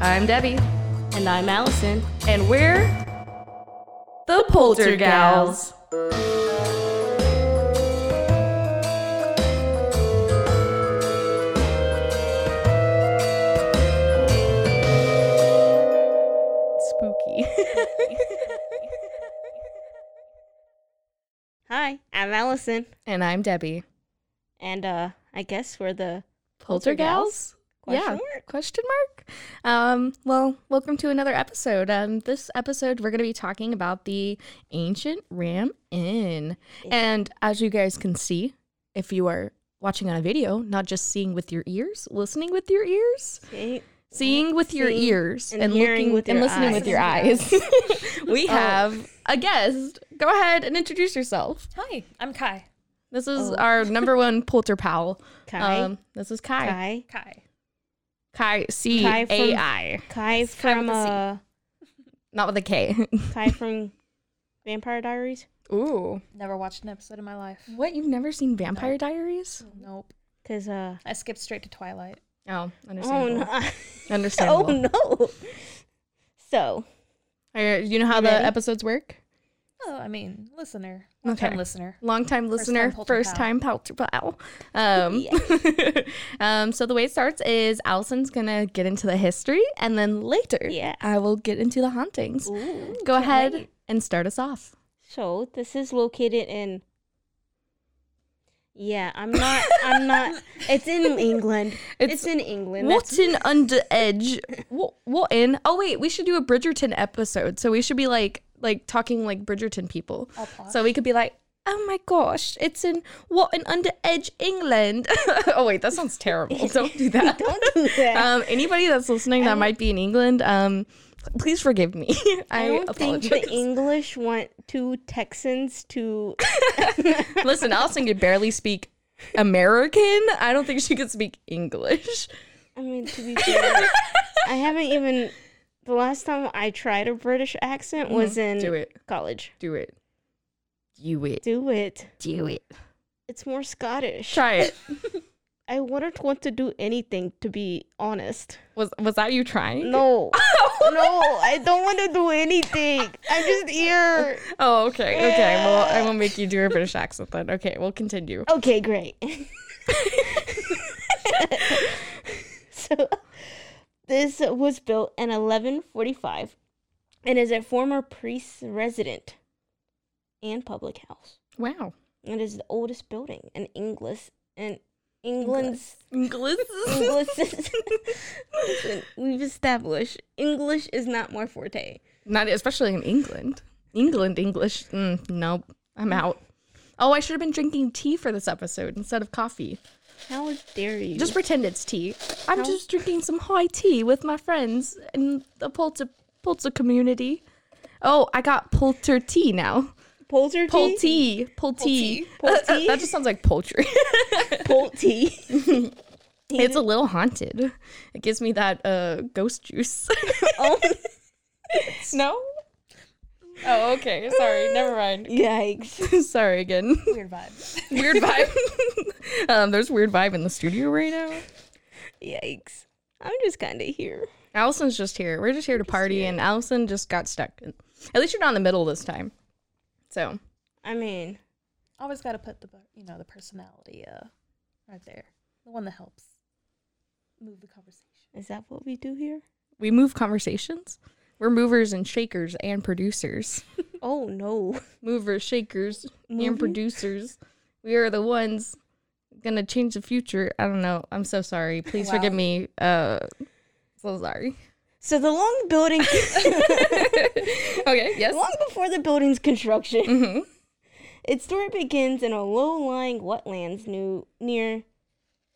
I'm Debbie, And I'm Allison. and we're the Poltergals. Spooky. Hi, I'm Allison. and I'm Debbie. And uh I guess we're the Poltergals? Question yeah. mark? Question mark? Um, well, welcome to another episode. Um, this episode we're gonna be talking about the ancient Ram Inn. And as you guys can see, if you are watching on a video, not just seeing with your ears, listening with your ears, Okay. seeing with your Seeing ears, and and, hearing looking with and your listening with your eyes. we have a guest. Go ahead and introduce yourself. Hi, I'm Kai. This is Oh. our number one polter pal. Kai. Um, this is Kai. Kai. Kai. Kai C Kai from- A I. Kai It's Kai with from a C. uh Not with a K. Kai from Vampire Diaries. Ooh. Never watched an episode in my life. What? You've never seen Vampire Diaries? Nope. Cause uh I skipped straight to Twilight. Oh, oh understandable. no Understandable. oh no. So Are- you know how the ready? episodes work? Oh, I mean, listener. Long-time Okay. listener. Long time listener, first time polter pal. Um, um, so the way it starts is Allison's gonna get into the history, and then later, Yeah. I will get into the hauntings. Ooh, Go ahead wait. and start us off. So this is located in Yeah, I'm not I'm not it's in England. It's, It's in England. What's in under edge? What, what in? Oh wait, we should do a Bridgerton episode. So we should be like like talking like Bridgerton people. So we could be like, oh my gosh, it's in what in under edge England. oh wait, that sounds terrible. Don't do that. Don't do that. Um, anybody that's listening that might be in England, um, please forgive me. I, I don't apologize. think the English want two Texans to Listen, Allison could barely speak American. I don't think she could speak English. I mean to be fair, I haven't even the last time I tried a British accent was in Mm-hmm. Do it. college. Do it. Do it. Do it. Do it. It's more Scottish. Try it. I wouldn't want to do anything to be honest. Was was that you trying? No. no, I don't want to do anything. I'm just here. Oh, okay. Okay. Well, I will make you do a British accent then. Okay, we'll continue. Okay, great. so, this was built in 1145 and is a former priest's resident and public house. Wow. It is the oldest building in English and England's English. English. Listen, we've established English is not my forte. Not especially in England. England English. Mm, nope. I'm out. Oh, I should have been drinking tea for this episode instead of coffee. How dare you? Just pretend it's tea. I'm How- just drinking some high tea with my friends in the Polter Polter community. Oh, I got Polter tea now. Pol tea. tea. Pol tea. Tea? that just sounds like poultry. Pol tea. it's a little haunted. It gives me that uh ghost juice. oh, no? Oh, okay. Sorry. Never mind. yikes. Sorry again. Weird vibe. Weird vibe. um, there's weird vibe in the studio right now. Yikes. I'm just kind of here. Allison's just here. We're just here to party, and Allison just got stuck. At least you're not in the middle this time. So I mean, Always got to put the, you know, the personality uh, right there. The one that helps move the conversation. is that what we do here? we move conversations. We're movers and shakers and producers. Oh no. Movers, shakers, and producers. We are the ones gonna change the future. I don't know. I'm so sorry. Please Wow. forgive me. Uh, so sorry. So the long building, okay. Yes. long before the building's construction, hmm its story begins in a low-lying wetlands new, near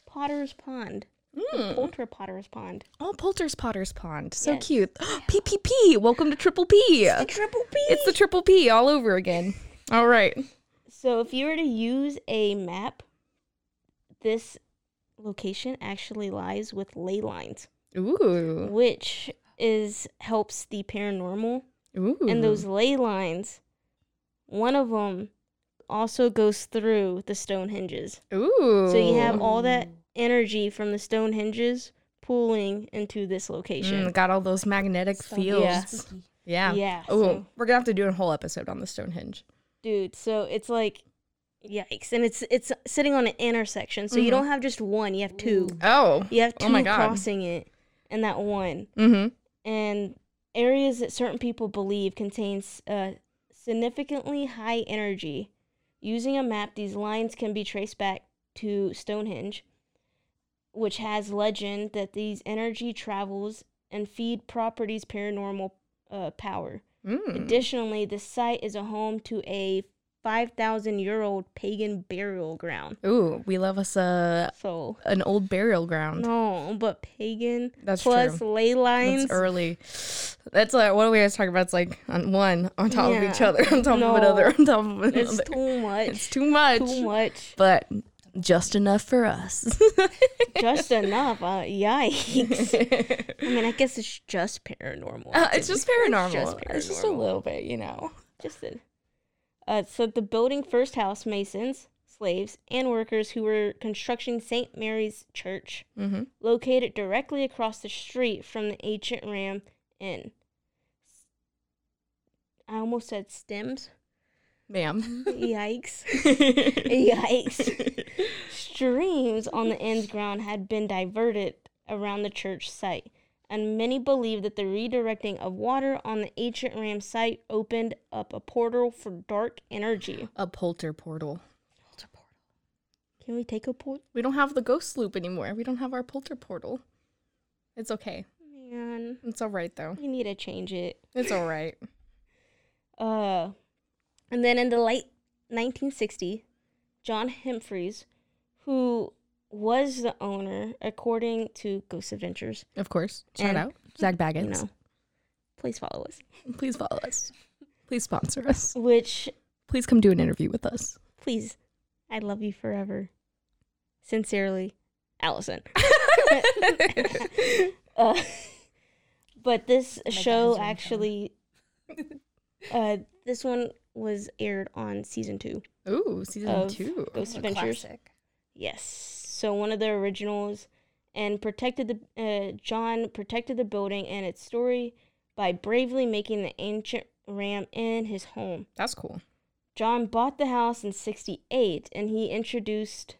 Potter's Pond. Mm. Poulter Potter's Pond. Oh, Poulter's Potter's Pond. So Yes. cute. PPP. Welcome to Triple P. The Triple P. It's the Triple P all over again. All right. So if you were to use a map, this location actually lies with ley lines, Ooh. which is helps the paranormal. Ooh. And those ley lines, one of them also goes through the Stonehenges. Ooh. So you have all that energy from the Stonehenges pooling into this location. Mm, got all those magnetic So fields. Yeah. Yeah. Yeah, Oh, so- we're gonna have to do a whole episode on the Stonehenge. dude so it's like yikes and it's it's sitting on an intersection so you Mhm. don't have just one you have two Oh. you have two Oh my God. crossing it and that one Mm-hmm. and areas that certain people believe contains uh, significantly high energy using a map these lines can be traced back to stonehenge which has legend that these energy travels and feed properties paranormal uh, power Mm. Additionally, the site is a home to a 5,000 year old pagan burial ground. Ooh, we love us a So, an old burial ground. no, but pagan That's plus true. ley lines. That's early. That's like what are we always talking about? It's like on one on top of each other, on top No. of another, on top of another. It's too much. It's too much. too much. But just enough for us. Just enough. Uh, yikes. I mean, I guess it's just paranormal. Uh, it's just paranormal. just It's just a little bit, you know. just a, uh, so the building first house masons, slaves, and workers who were constructing St. Mary's Church, Mm-hmm. located directly across the street from the ancient Ram Inn. I almost said stems. Ma'am. Yikes. Yikes. Streams on the inn's ground had been diverted around the church site, and many believe that the redirecting of water on the ancient Ram site opened up a portal for dark energy. a polter portal. Polter portal. Can we take a port? We don't have the ghost loop anymore. We don't have our polter portal. It's okay. Man, It's all right though. we need to change it. It's all right. Uh, and then in the late 1960s, John Humphreys, who was the owner, according to Ghost Adventures, Of course. Shout And, out. Zak you Bagans. know, please follow us. Please follow us. Please sponsor us. Which, Please come do an interview with us. please, I love you forever. Sincerely, Allison. uh, but this God, show actually, uh, this one was aired on season two. Ooh, season Of two. Ghost A Adventures. classic. Yes. So one of the originals and protected the uh, John protected the building and its story by bravely making the ancient ram in his home. That's cool. John bought the house in 68 and he introduced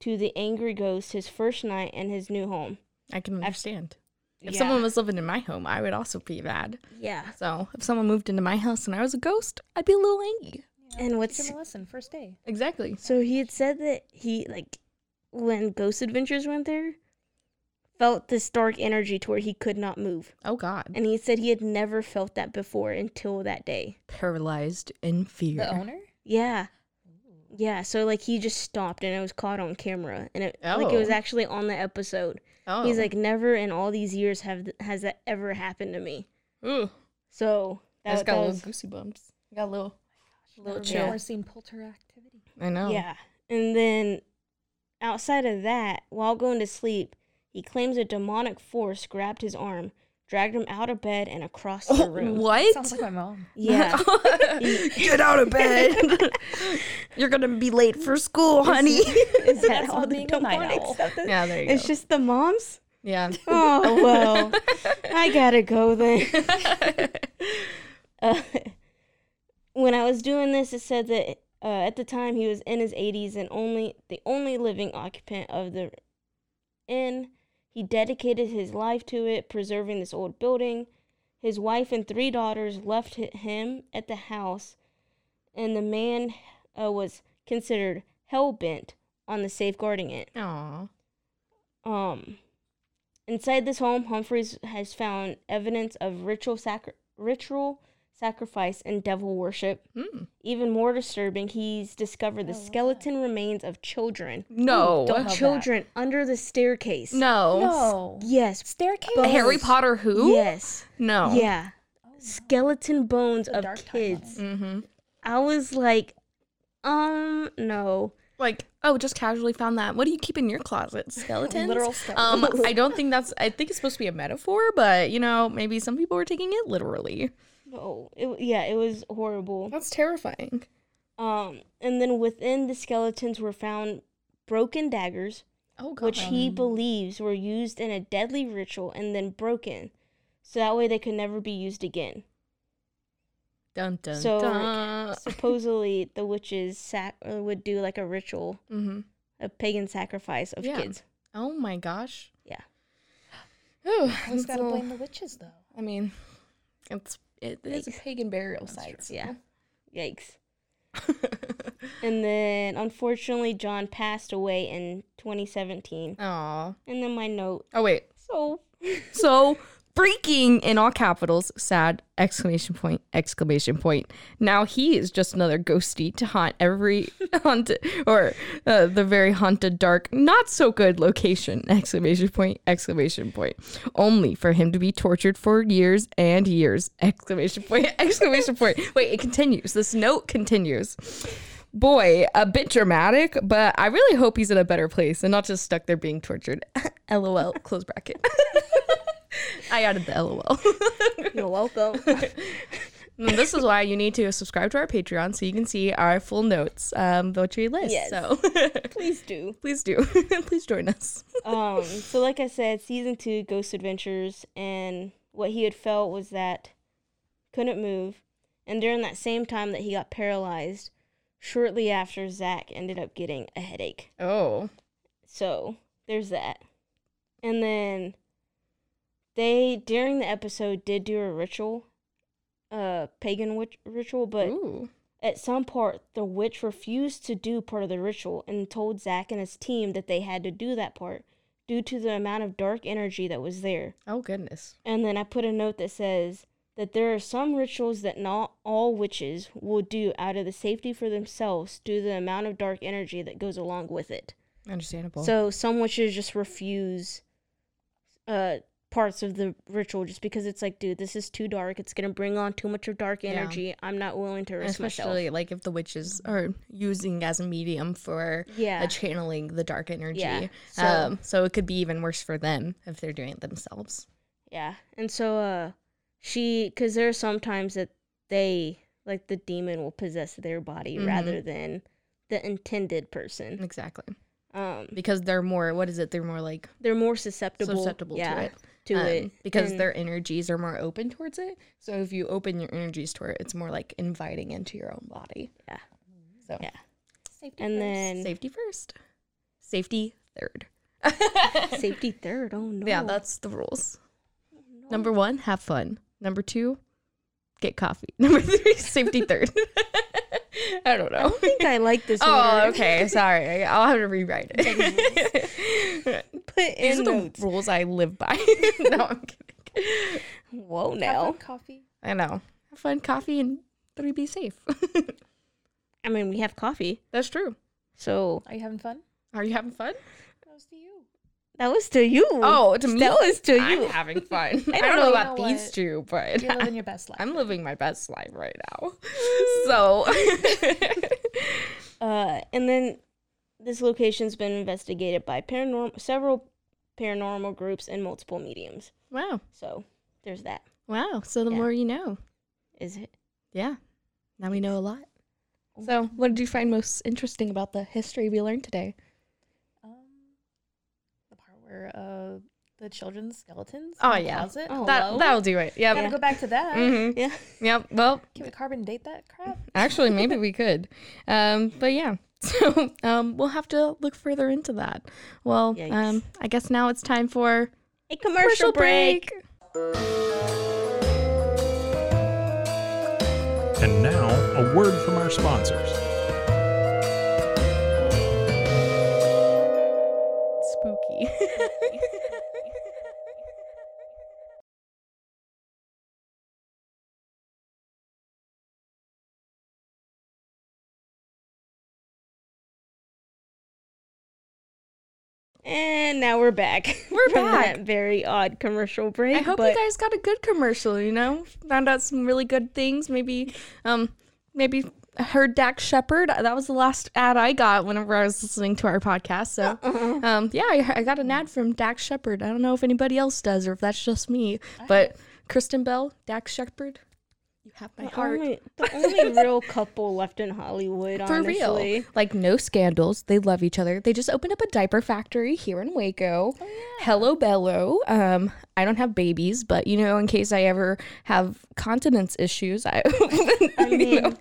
to the angry ghost his first night in his new home. I can understand. If Yeah. someone was living in my home, I would also be mad. Yeah. So if someone moved into my house and I was a ghost, I'd be a little angry. Yeah, And teach what's- him a lesson first day. Exactly. So he had said that he like when Ghost Adventures went there felt this dark energy to where he could not move. Oh God. And he said he had never felt that before until that day. Paralyzed in fear. The owner? Yeah. Yeah, so like he just stopped and it was caught on camera and it like it oh. was Oh. actually on the episode. Oh. He's like never in all these years have has that ever happened to me. ooh. So I that, just got that a was little goosey bumps. Got a little. Little Never chill. before seen polter activity. I know. Yeah. And then outside of that, while going to sleep, he claims a demonic force grabbed his arm, dragged him out of bed and across the room. what? Sounds like my mom. Yeah. Get out of bed. You're gonna be late for school, honey. Is that all the being a night demonic stuff? yeah, there you It's go. just the moms? yeah. Oh well. I gotta go then. Uh, when I was doing this, it said that uh, at the time he was in his 80s and only the only living occupant of the inn. He dedicated his life to it, preserving this old building. His wife and three daughters left him at the house, and the man uh, was considered hell bent on the safeguarding it. Aw. Um, inside this home, Humphreys has found evidence of ritual sacri- ritual sacrifice, and devil worship. Hmm. Even more disturbing, he's discovered the Oh, wow. skeleton remains of children. No. don't know. Children under the staircase. no. No. Yes. Staircase. Bones. Harry Potter who? Yes. No. Yeah. Oh, no. Skeleton bones of kids. Mm-hmm. I was like, um, no. Like, oh, just casually found that. What do you keep in your closet? Skeletons? Literal Um, skeleton. I don't think that's. I think it's supposed to be a metaphor, but you know, maybe some people were taking it literally. No. It, yeah, it was horrible. That's terrifying. Um, and then within the skeletons were found broken daggers, Oh god. which he believes were used in a deadly ritual and then broken, so that way they could never be used again. dun dun So, dun. Supposedly, the witches sac- uh, would do like a ritual, mm-hmm. a pagan sacrifice of Yeah. kids. Oh my gosh. Yeah. Oh, Always it's gotta blame the witches though. I mean, it's it is a pagan burial That's site. true. Yeah. Yikes. And then, unfortunately, John passed away in 2017. Aw. And then my note. Oh wait. So, So freaking in all capitals, sad exclamation point, exclamation point. Now he is just another ghosty to haunt every haunted or uh, the very haunted, dark, not so good location, exclamation point, exclamation point. Only for him to be tortured for years and years, exclamation point, exclamation point. Wait, it continues. This note continues. Boy, a bit dramatic, but I really hope he's in a better place and not just stuck there being tortured. LOL, close bracket. I added the LOL. you're welcome. And this is why you need to subscribe to our Patreon so you can see our full notes, um, poetry list. Yes. So Please do. please do. please join us. um so like i said season two ghost adventures and what he had felt was that couldn't move and during that same time that he got paralyzed shortly after Zak ended up getting a headache Oh. so there's that and then they during the episode did do a ritual uh pagan witch ritual but Ooh. at some part, the witch refused to do part of the ritual and told Zak and his team that they had to do that part due to the amount of dark energy that was there. Oh goodness. And then I put a note that says that there are some rituals that not all witches will do out of the safety for themselves due to the amount of dark energy that goes along with it. Understandable. So some witches just refuse uh parts of the ritual just because it's like, dude, this is too dark. It's gonna bring on too much of dark Yeah. energy. I'm not willing to risk myself. especially like if the witches are using as a medium for Yeah. uh, channeling the dark energy. Yeah, so- um, so it could be even worse for them if they're doing it themselves. Yeah. And so uh she cuz there are some times that they like the demon will possess their body Mhm. rather than the intended person. Exactly. Um Because they're more. What is it? They're more like they're more susceptible, susceptible yeah, to it. To um, it because and- their energies are more open towards it. So if you open your energies toward it, it's more like inviting into your own body. Yeah. So Yeah. Safety and first. then safety first, safety third. safety third. Oh no. Yeah, that's the rules. Oh, no. Number one, have fun. Number two, get coffee. Number three, safety third. I don't I know. don't think I like this Oh, order. okay. Sorry. I'll have to rewrite it. Put These are in the notes. rules I live by. no, I'm kidding. Whoa Have now. fun coffee. I know. Have fun, coffee, and three, be safe. I mean, we have coffee. That's true. So Are you having fun? Are you having fun? That was to you. that was to you. Oh, to me, That was to I'm you. having fun. I don't don't, know, know you about know these what? two, but You're living your best life. I'm living my best life right now. So, Uh, and then this location's been investigated by paranormal several paranormal groups and multiple mediums. wow, So there's that. wow. So the Yeah. more you know. Is it? Yeah. Now we know a lot. So, what did you find most interesting about the history we learned today? Um, the part where uh the children's skeletons. Oh, in yeah. Closet. Oh, That Hello? that'll do it. Yep. Gotta go back to that. Mm-hmm. Yeah. Yep. Well, Can we carbon date that crap? actually, maybe we could. Um, but yeah. So, um, we'll have to look further into that. Well, um, I guess now it's time for A commercial, break. And now, a word from our sponsors. And now we're back. We're from back. That very odd commercial break. I hope but you guys got a good commercial. You know, found out some really good things. Maybe, um, maybe heard Dax Shepard. That was the last ad I got whenever I was listening to our podcast. So, um, yeah, I, I got an ad from Dax Shepard. I don't know if anybody else does or if that's just me, but Kristen Bell, Dax Shepard, you have my the heart. only, the only real couple left in Hollywood, For honestly. real. Like no scandals. They love each other. They just opened up a diaper factory here in Waco. Hello Bello. Um, I don't have babies, but you know, in case I ever have continence issues, I, you know,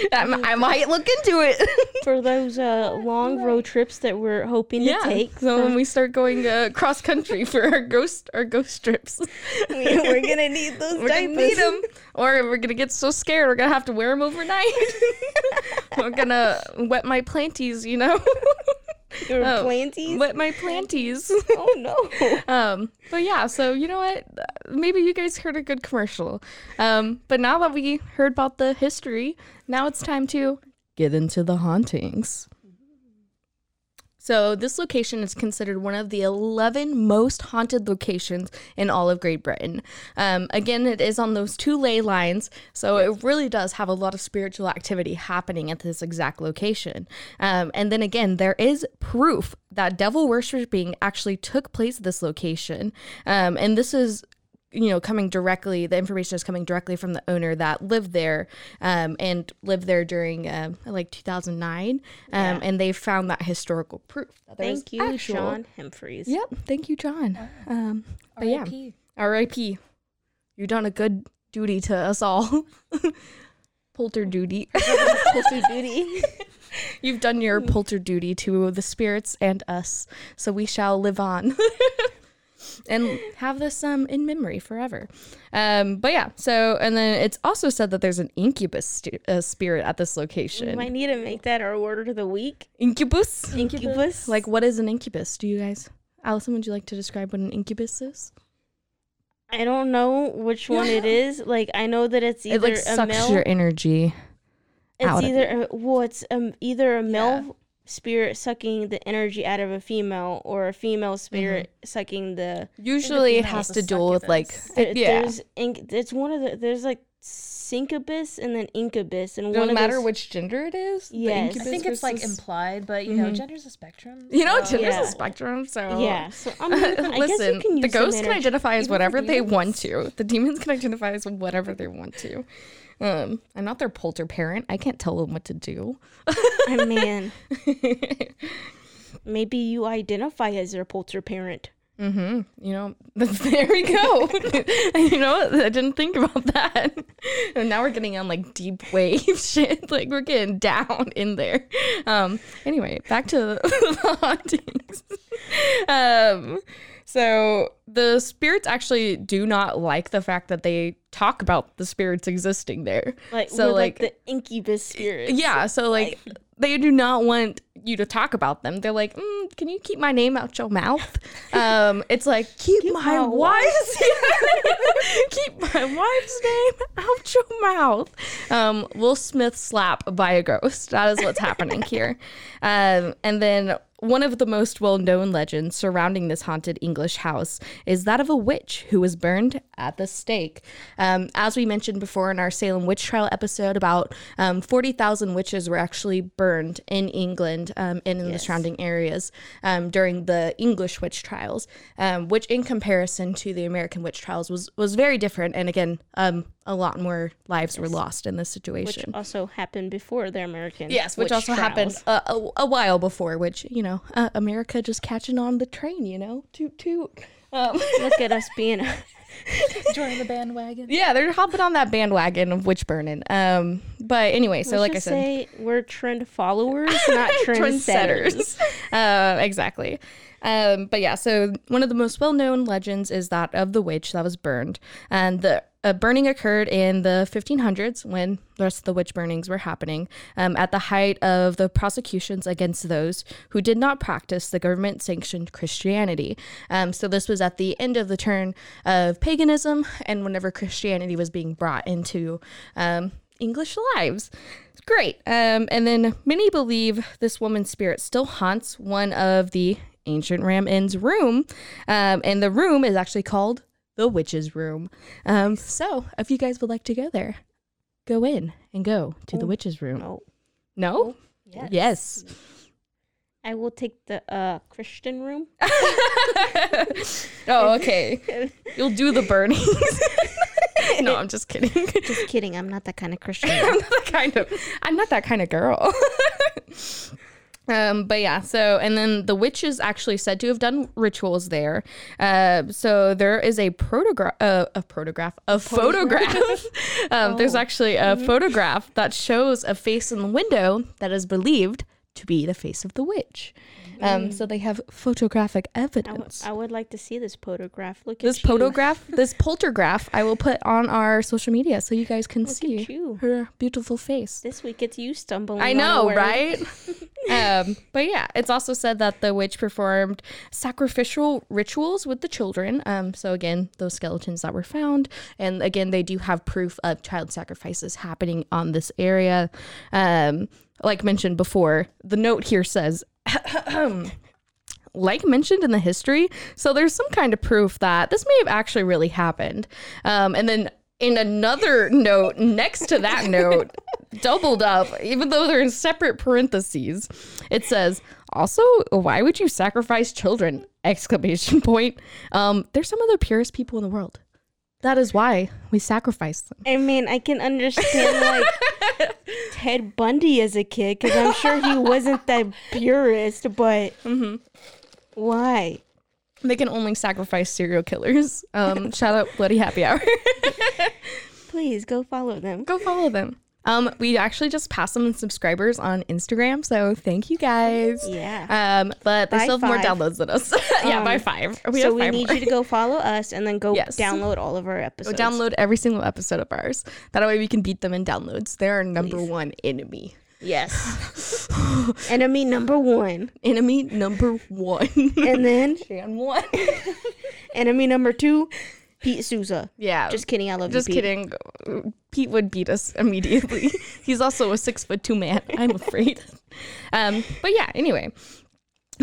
I, might look into it. For those uh, long road trips that we're hoping to take. So when we start going uh, cross country for our ghost our ghost trips, we, we're gonna need those we're gonna need them, or we're gonna get so scared we're gonna have to wear them overnight. we're gonna wet my planties, you know. Your Oh, planties. Wet my planties. oh no. um, but yeah, so you know what? Maybe you guys heard a good commercial. Um, but now that we heard about the history, now it's time to get into the hauntings. So, this location is considered one of the 11 most haunted locations in all of Great Britain. Um, again, it is on those two ley lines, so it really does have a lot of spiritual activity happening at this exact location. Um, and then again, there is proof that devil worshipping actually took place at this location. Um, and this is you know coming directly the information is coming directly from the owner that lived there um, and lived there during um like 2009 um, and they found that historical proof. That Thank you, actual- Sean Humphreys. yep thank you john. Um, but yeah. R.I.P. rip you've done a good duty to us all. Polter duty. Polter duty. you've done your polter duty to the spirits and us. So we shall live on and have this um in memory forever um but yeah so and then it's also said that there's an incubus uh, spirit at this location. We might need to make that our word of the week. incubus Incubus. like what is an incubus do you guys allison would you like to describe what an incubus is I don't know which one it is. Like I know that it's either it like a sucks male. your energy it's either a, well, it's um, either a male spirit sucking the energy out of a female, or a female spirit sucking the. usually it has to a do with like succubus. There, yeah There's inc- it's one of the there's like succubus and then incubus and no one of matter those, which gender it is the Yes. I I think it's like implied, but you know, Mhm. gender's a spectrum. you know so- gender's Yeah. a spectrum so Yeah, so I, mean, I guess Listen, you can the use some ghosts can identify as Even for whatever they want to. The demons can identify as whatever they want to. Um, I'm not their polter parent. I can't tell them what to do. I mean, maybe you identify as their polter parent. Mm-hmm. You know, there we go. you know, I didn't think about that. And now we're getting on like deep wave shit. Like we're getting down in there. Um. Anyway, back to the hauntings. Um. So the spirits actually do not like the fact that they talk about the spirits existing there. Like So, like- like, the incubus spirits. Yeah, so like, they do not want you to talk about them. They're like, mm, "Can you keep my name out your mouth?" Um, it's like keep, my, my wife's keep my wife's name out your mouth. Um, Will Smith slap by a ghost. That is what's happening here. Um, and then one of the most well known legends surrounding this haunted English house is that of a witch who was burned at the stake. Um, as we mentioned before in our Salem witch trial episode, about um, 40,000 witches were actually burned in England um, and in the surrounding areas um, during the English witch trials, um, which in comparison to the American witch trials was, was very different. And again, um, a lot more lives were lost in this situation. which also happened before the American. Yes, which witch also happened a, a, a while before, which, you know, uh, America just catching on the train, you know, toot toot. Um, Look at us being. A, Join the bandwagon. yeah, they're hopping on that bandwagon of witch burning. Um, but anyway, so let's like I said, say we're trend followers, not trendsetters. uh, exactly. Um, but yeah, so one of the most well known legends is that of the witch that was burned. And the uh, burning occurred in the 1500s when the rest of the witch burnings were happening um, at the height of the prosecutions against those who did not practice the government sanctioned Christianity. Um, so this was at the end of the turn of paganism and whenever Christianity was being brought into um, English lives. Great. Um, and then many believe this woman's spirit still haunts one of the Ancient Ram Inn's room. Um, and the room is actually called the Witch's Room. Um, so if you guys would like to go there, go in and go to the Oh, Witch's Room. No. No? Yes. Yes. I will take the uh Christian room. oh, okay. You'll do the burnings. no, I'm just kidding. Just kidding. I'm not that kind of Christian. I'm not that kind of I'm not that kind of girl. Um, but yeah, so and then the witch is actually said to have done rituals there. Uh, so there is a protograph, uh, a photograph, a photograph. um, There's actually a photograph that shows a face in the window that is believed to be the face of the witch. Um, so they have photographic evidence. I would like to see this photograph. Look this photograph, this poltergraph, I will put on our social media so you guys can Look see her beautiful face. This week it's you stumbling. I know, right? um, but yeah, it's also said that the witch performed sacrificial rituals with the children. Um, so again, those skeletons that were found, and again, they do have proof of child sacrifices happening on this area. Um, like mentioned before, the note here says. like mentioned in the history, so there's some kind of proof that this may have actually really happened. Um, and then in another note next to that note, doubled up, even though they're in separate parentheses, it says, also, why would you sacrifice children? Exclamation point. Um, they're some of the purest people in the world. That is why we sacrifice them. I mean, I can understand like Ted Bundy as a kid because I'm sure he wasn't the purest, but Mm-hmm. why? They can only sacrifice serial killers. Um, shout out Bloody Happy Hour. Please go follow them. Go follow them. Um, we actually just passed them in subscribers on Instagram, so thank you guys. Yeah. Um, but they By still have more downloads than us. yeah, Um, by five. We so we five need more. you to go follow us and then go Yes. download all of our Go episodes. download every single episode of ours. That way we can beat them in downloads. They're our number Please. one enemy. Yes. Enemy number one, Enemy number one. and then Shan one. enemy number two, Pete Souza. yeah. Just kidding. I love Just you, Pete. kidding. Pete would beat us immediately. He's also a six foot two man, I'm afraid. Um, but yeah, anyway.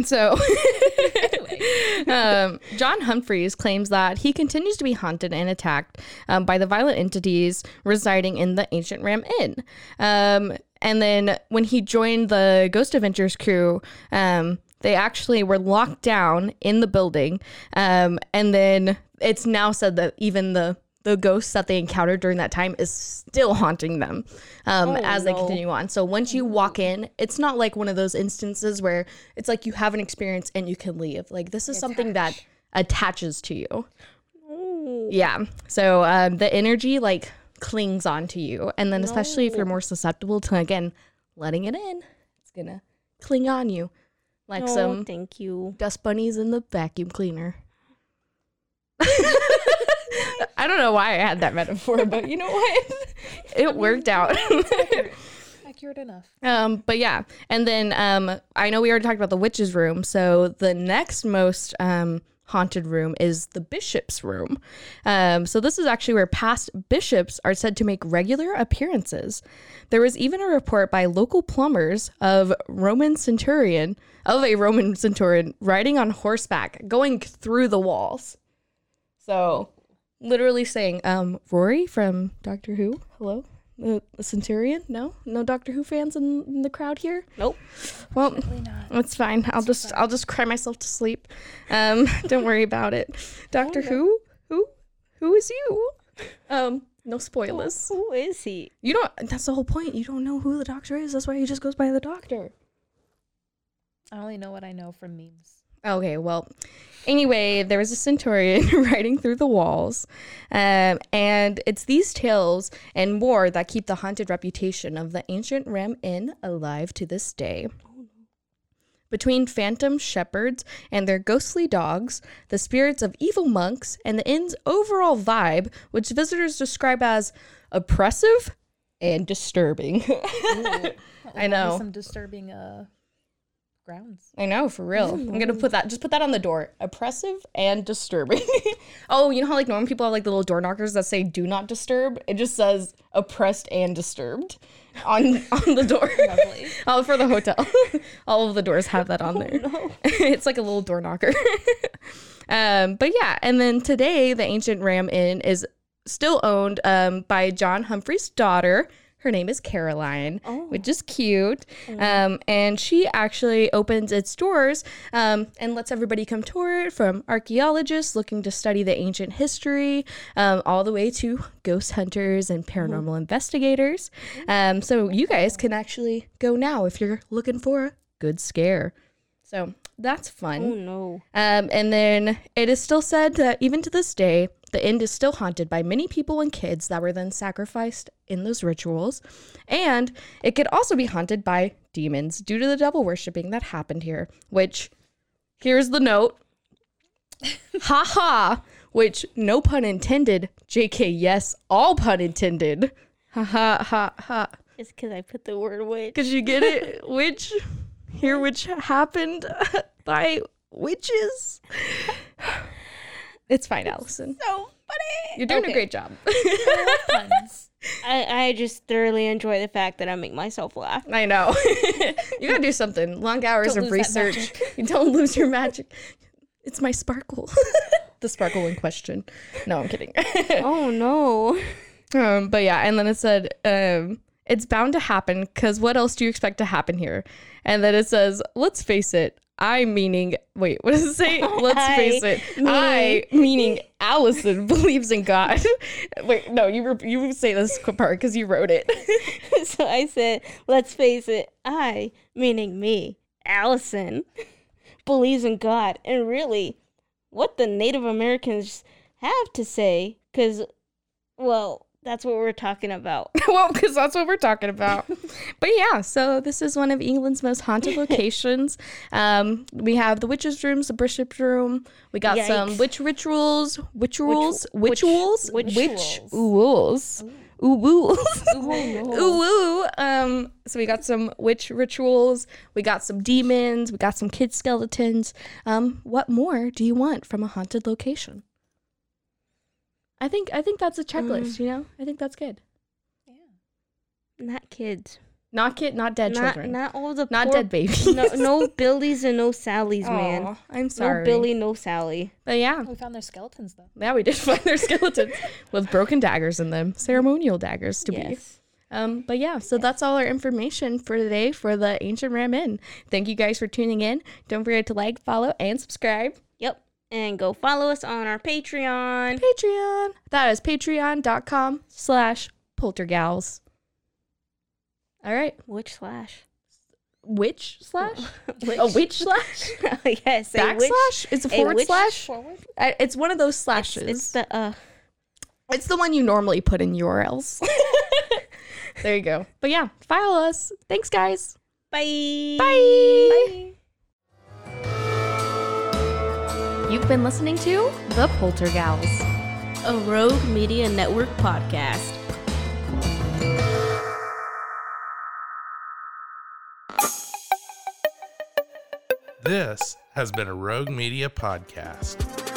So, um, John Humphreys claims that he continues to be haunted and attacked um, by the violent entities residing in the ancient Ram Inn. Um, and then when he joined the Ghost Adventures crew, um, they actually were locked down in the building. Um, and then it's now said that even the the ghosts that they encountered during that time is still haunting them um, Oh, as they continue on. So once you walk in, it's not like one of those instances where it's like you have an experience and you can leave. Like this is something that attaches to you. Ooh. Yeah. So um, the energy like clings onto you, and then especially if you're more susceptible to again letting it in, it's gonna cling on you like No, some thank you. dust bunnies in the vacuum cleaner. I don't know why I had that metaphor, but you know what? It worked out. Accurate enough. um, but yeah, and then um, I know we already talked about the witch's room. So the next most um, haunted room is the bishop's room. Um, so this is actually where past bishops are said to make regular appearances. There was even a report by local plumbers of Roman centurion of a Roman centurion riding on horseback, going through the walls. So literally saying, um, Rory from Doctor Who, hello, the, the Centurion. No, no Doctor Who fans in, in the crowd here. Nope. Well, Definitely not. it's fine. I'll just I'll just cry myself to sleep. Um, don't worry about it. Doctor Who, who, who is you? Um, no spoilers. Who is he? You don't. That's the whole point. You don't know who the Doctor is. That's why he just goes by the Doctor. I only know what I know from memes. Okay, well, anyway, there was a centurion riding through the walls, um, and it's these tales and more that keep the haunted reputation of the ancient Ram Inn alive to this day. Between phantom shepherds and their ghostly dogs, the spirits of evil monks, and the inn's overall vibe, which visitors describe as oppressive and disturbing. I know. some disturbing uh grounds. I know, for real. I'm gonna put that. Just put that on the door. Oppressive and disturbing. oh, you know how like normal people have like the little door knockers that say "Do not disturb." It just says "oppressed and disturbed." on on the door. Lovely. All for the hotel. All of the doors have that on Oh, there. no. it's like a little door knocker. um, but yeah, and then today the ancient Ram Inn is still owned um, by John Humphrey's daughter. Her name is Caroline, Oh. which is cute. Um, and she actually opens its doors um, and lets everybody come tour it from archaeologists looking to study the ancient history, um, all the way to ghost hunters and paranormal investigators. Um, so you guys can actually go now if you're looking for a good scare. So that's fun. Oh no. Um, and then it is still said that even to this day, the inn is still haunted by many people and kids that were then sacrificed in those rituals. And it could also be haunted by demons due to the devil worshipping that happened here, which here's the note. ha ha, which no pun intended. JK, yes, all pun intended. Ha ha ha ha. It's because I put the word witch. Cause you get it, which here which happened by witches. It's fine, Allison. so funny. You're doing Okay. a great job. Puns. I, I just thoroughly enjoy the fact that I make myself laugh. I know. you gotta do something. Long hours Don't of research. You don't lose your magic. It's my sparkle. the sparkle in question. No, I'm kidding. Oh no. Um, but yeah, and then it said, um, it's bound to happen because what else do you expect to happen here? And then it says, let's face it, I meaning, wait, what does it say? Oh, let's I face it, I meaning Allison believes in God. wait, no, you re- you say this part because you wrote it. so I said, let's face it, I, meaning me, Allison, believes in God. And really, what the Native Americans have to say, because, well, that's what we're talking about. well, because that's what we're talking about. but yeah, so this is one of England's most haunted locations. Um, we have the witches' rooms, the bishop's room. We got some witch rituals, witch- witch-rules, witch- witch rules, ooh no. ooh ooh. Um, so we got some witch rituals. We got some demons. We got some kid skeletons. Um, what more do you want from a haunted location? I think I think that's a checklist. You know, I think that's good. Yeah. Not kids. Not kid, not dead not, children. Not all the Not poor- dead babies. No, no Billies and no Sallys, man. Aw, I'm sorry. No Billy, no Sally. But yeah, We found their skeletons though. yeah, we did find their skeletons with broken daggers in them, ceremonial daggers to be. Yes. Um, but yeah, so that's all our information for today for the Ancient Ram Inn. Thank you guys for tuning in. Don't forget to like, follow, and subscribe. And go follow us on our Patreon. Patreon. That is patreon.com slash poltergals. All right. Which slash? Which slash? Which? A witch slash? yes. Backslash? It's a a forward witch- slash? Forward. I- It's one of those slashes. It's the uh. It's the one you normally put in URLs. there you go. But yeah, follow us. Thanks, guys. Bye. Bye. You've been listening to The Poltergals. A Rogue Media Network podcast. This has been a Rogue Media podcast.